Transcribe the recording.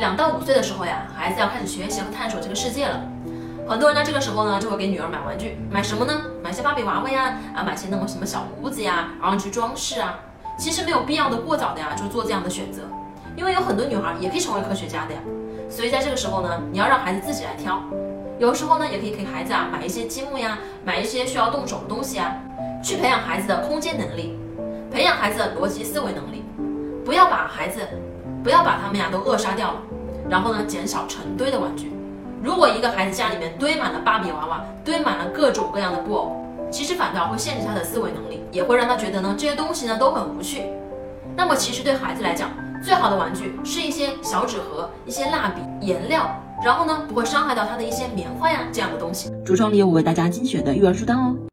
两到五岁的时候呀，孩子要开始学习和探索这个世界了。很多人呢，这个时候呢，就会给女儿买玩具，买什么呢？买些芭比娃娃呀，啊，买些那种什么小屋子呀，然后去装饰啊。其实没有必要的过早的呀，就做这样的选择，因为有很多女孩也可以成为科学家的呀。所以在这个时候呢，你要让孩子自己来挑。有时候呢，也可以给孩子啊买一些积木呀，买一些需要动手的东西啊，去培养孩子的空间能力，培养孩子的逻辑思维能力。不要把孩子，不要把他们呀都扼杀掉了。然后呢，减少成堆的玩具。如果一个孩子家里面堆满了芭比娃娃，堆满了各种各样的布偶，其实反倒会限制他的思维能力，也会让他觉得呢这些东西呢都很无趣。那么其实对孩子来讲，最好的玩具是一些小纸盒、一些蜡笔、颜料，然后呢不会伤害到他的一些棉花呀这样的东西。橱窗里有我为大家精选的育儿书单哦。